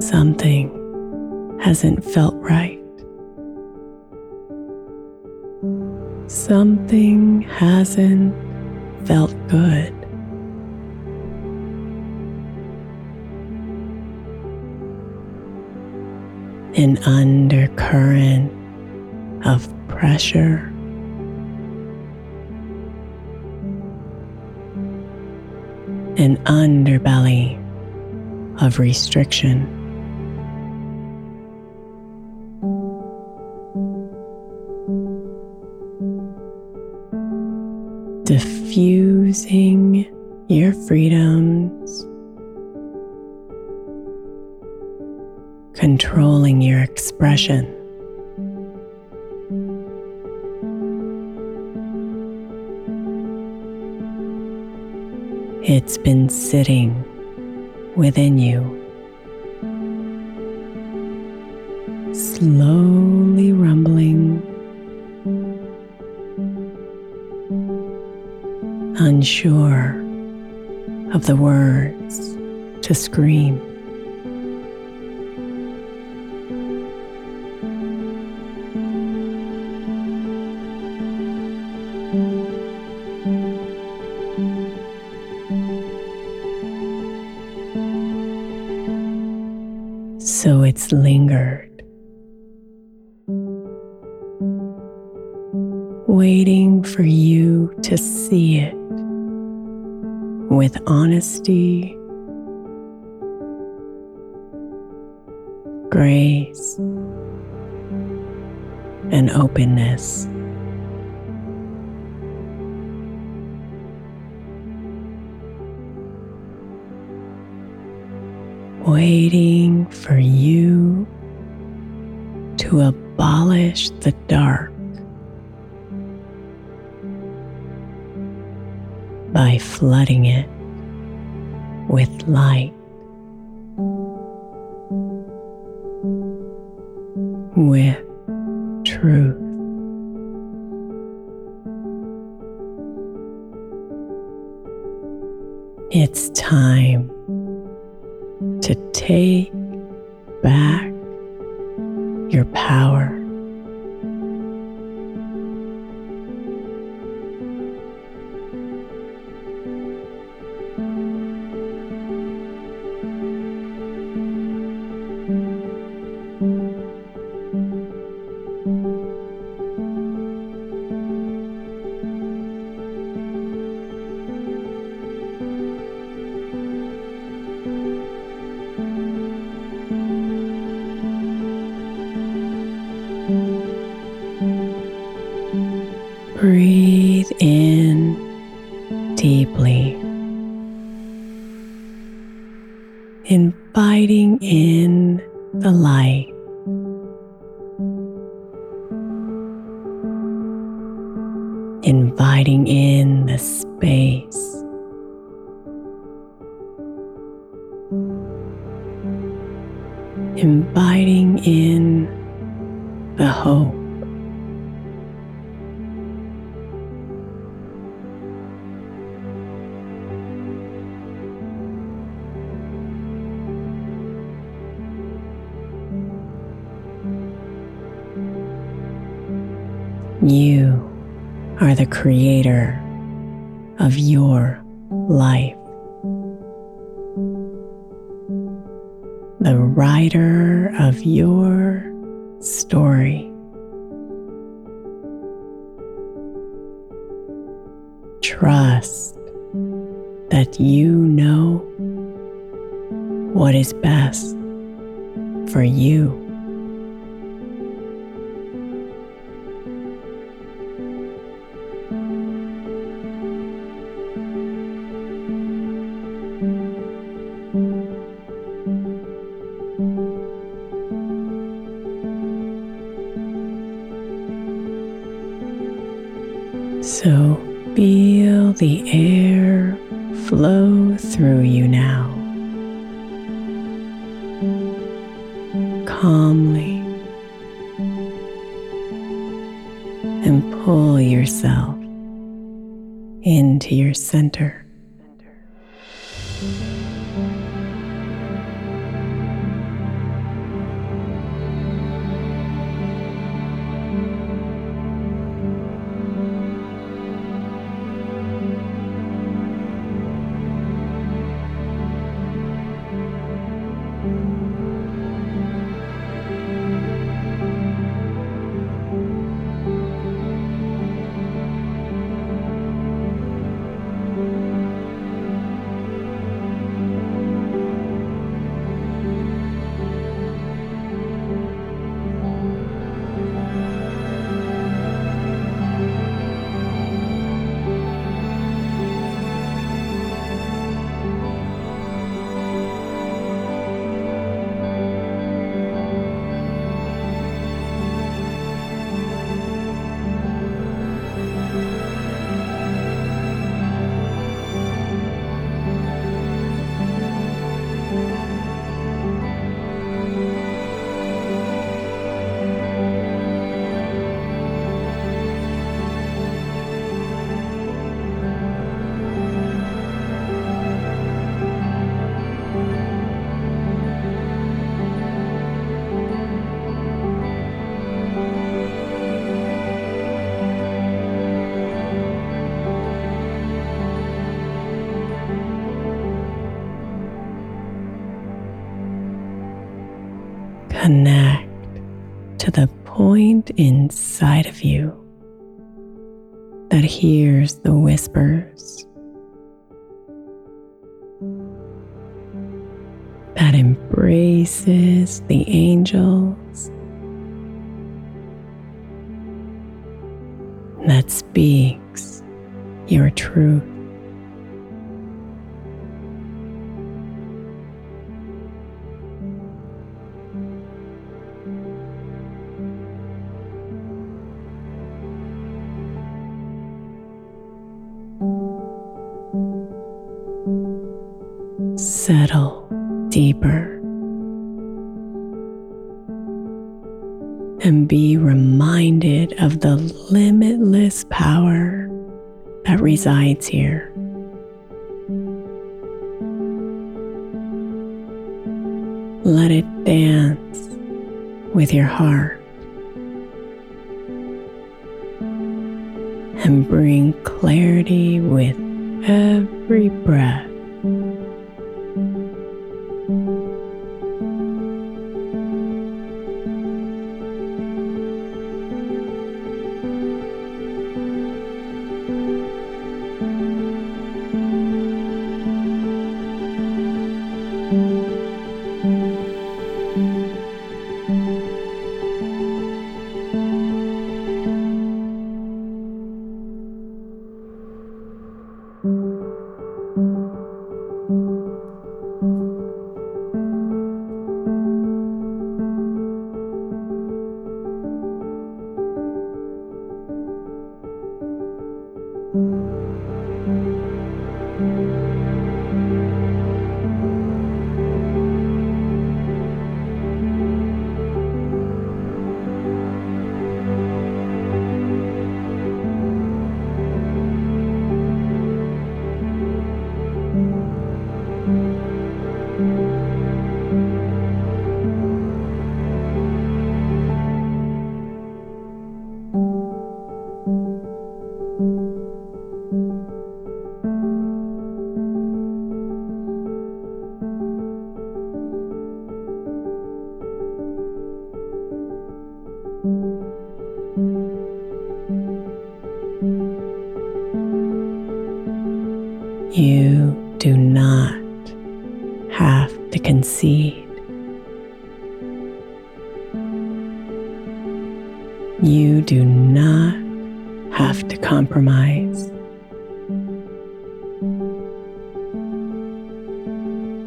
Something hasn't felt right. Something hasn't felt good. An undercurrent of pressure an underbelly of restriction. Diffusing your freedoms, controlling your expression. It's been sitting within you, slowly rumbling, unsure of the words to scream. So it's lingered, waiting for you to see it with honesty, grace, and openness. Waiting for you to abolish the dark by flooding it with light. Back your power. Breathe in deeply, inviting in the light. Inviting in the space. Inviting in the hope. You are the creator of your life, the writer of your story. Trust that you know what is best for you. So feel the air flow through you now. Calmly. And pull yourself into your center. Connect to the point inside of you that hears the whispers, that embraces the angels, that speaks your truth. And be reminded of the limitless power that resides here. Let it dance with your heart and bring clarity with every breath.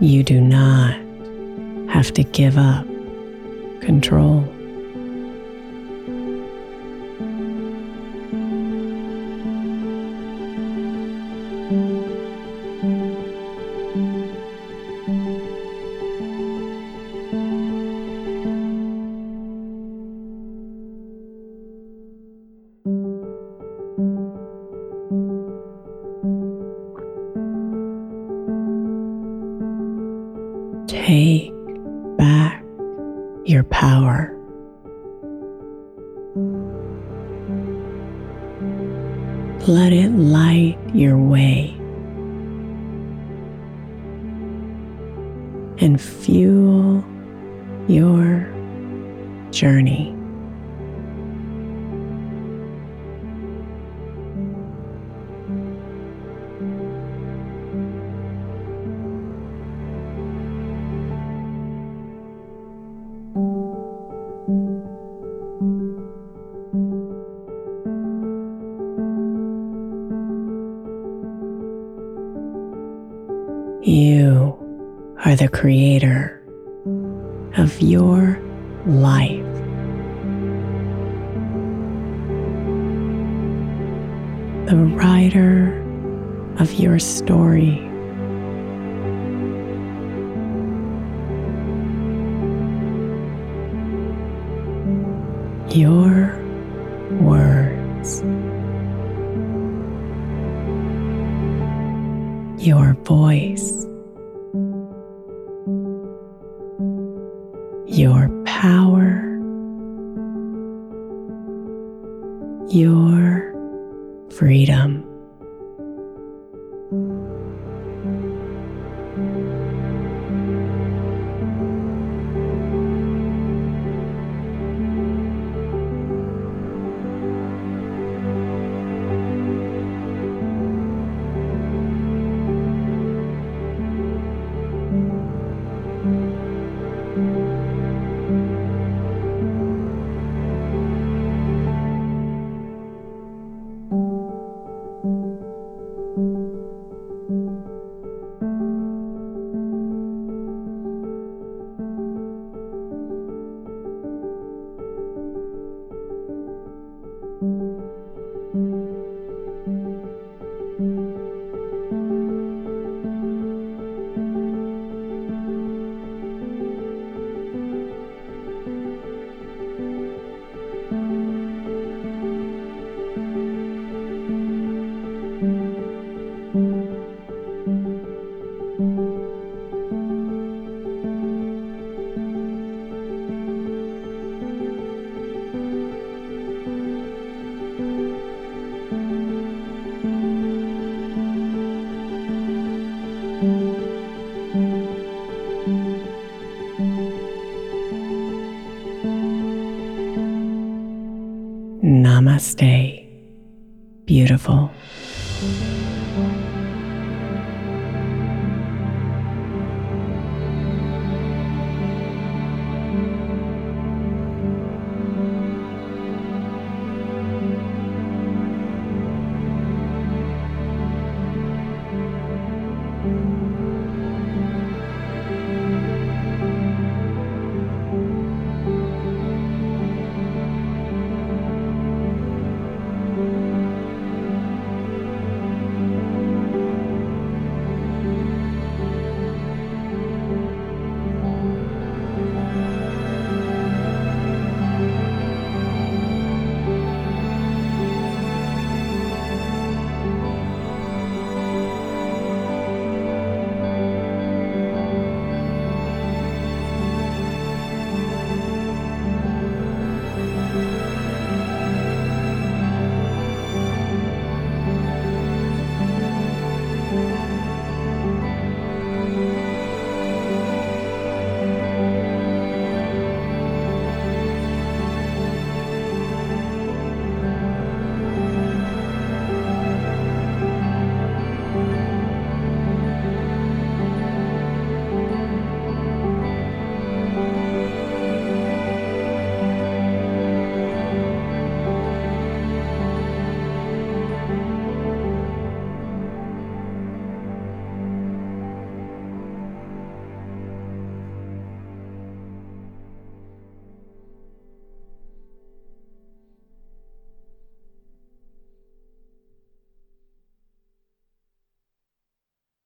You do not have to give up control. Take back your power. Let it light your way and fuel your journey. Are the creator of your life. The writer of your story. Your words. Your voice.